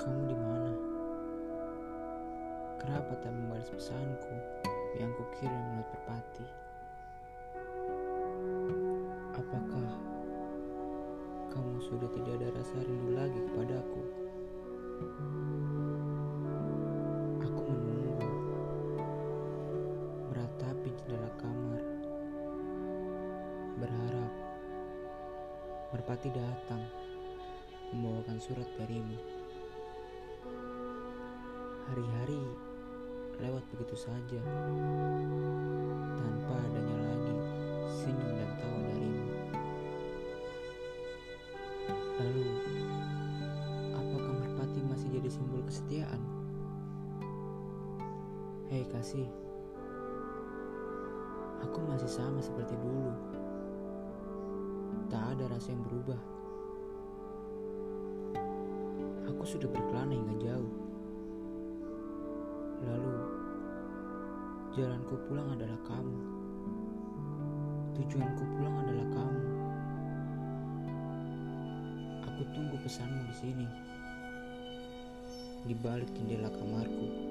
Kamu di mana? Kenapa tak membalas pesanku yang kukirim melalui perpati? Apakah kamu sudah tidak ada rasa rindu lagi kepadaku? Aku menunggu, meratapi jendela kamar, berharap merpati datang membawakan surat darimu. Hari-hari lewat begitu saja, tanpa adanya lagi senyum dan tawa darimu. Lalu, apakah merpati masih jadi simbol kesetiaan? Hei kasih, aku masih sama seperti dulu. Tak ada rasa yang berubah. Aku sudah berkelana hingga jauh. Jalanku pulang adalah kamu. Tujuanku pulang adalah kamu. Aku tunggu pesanmu di sini, di balik jendela kamarku.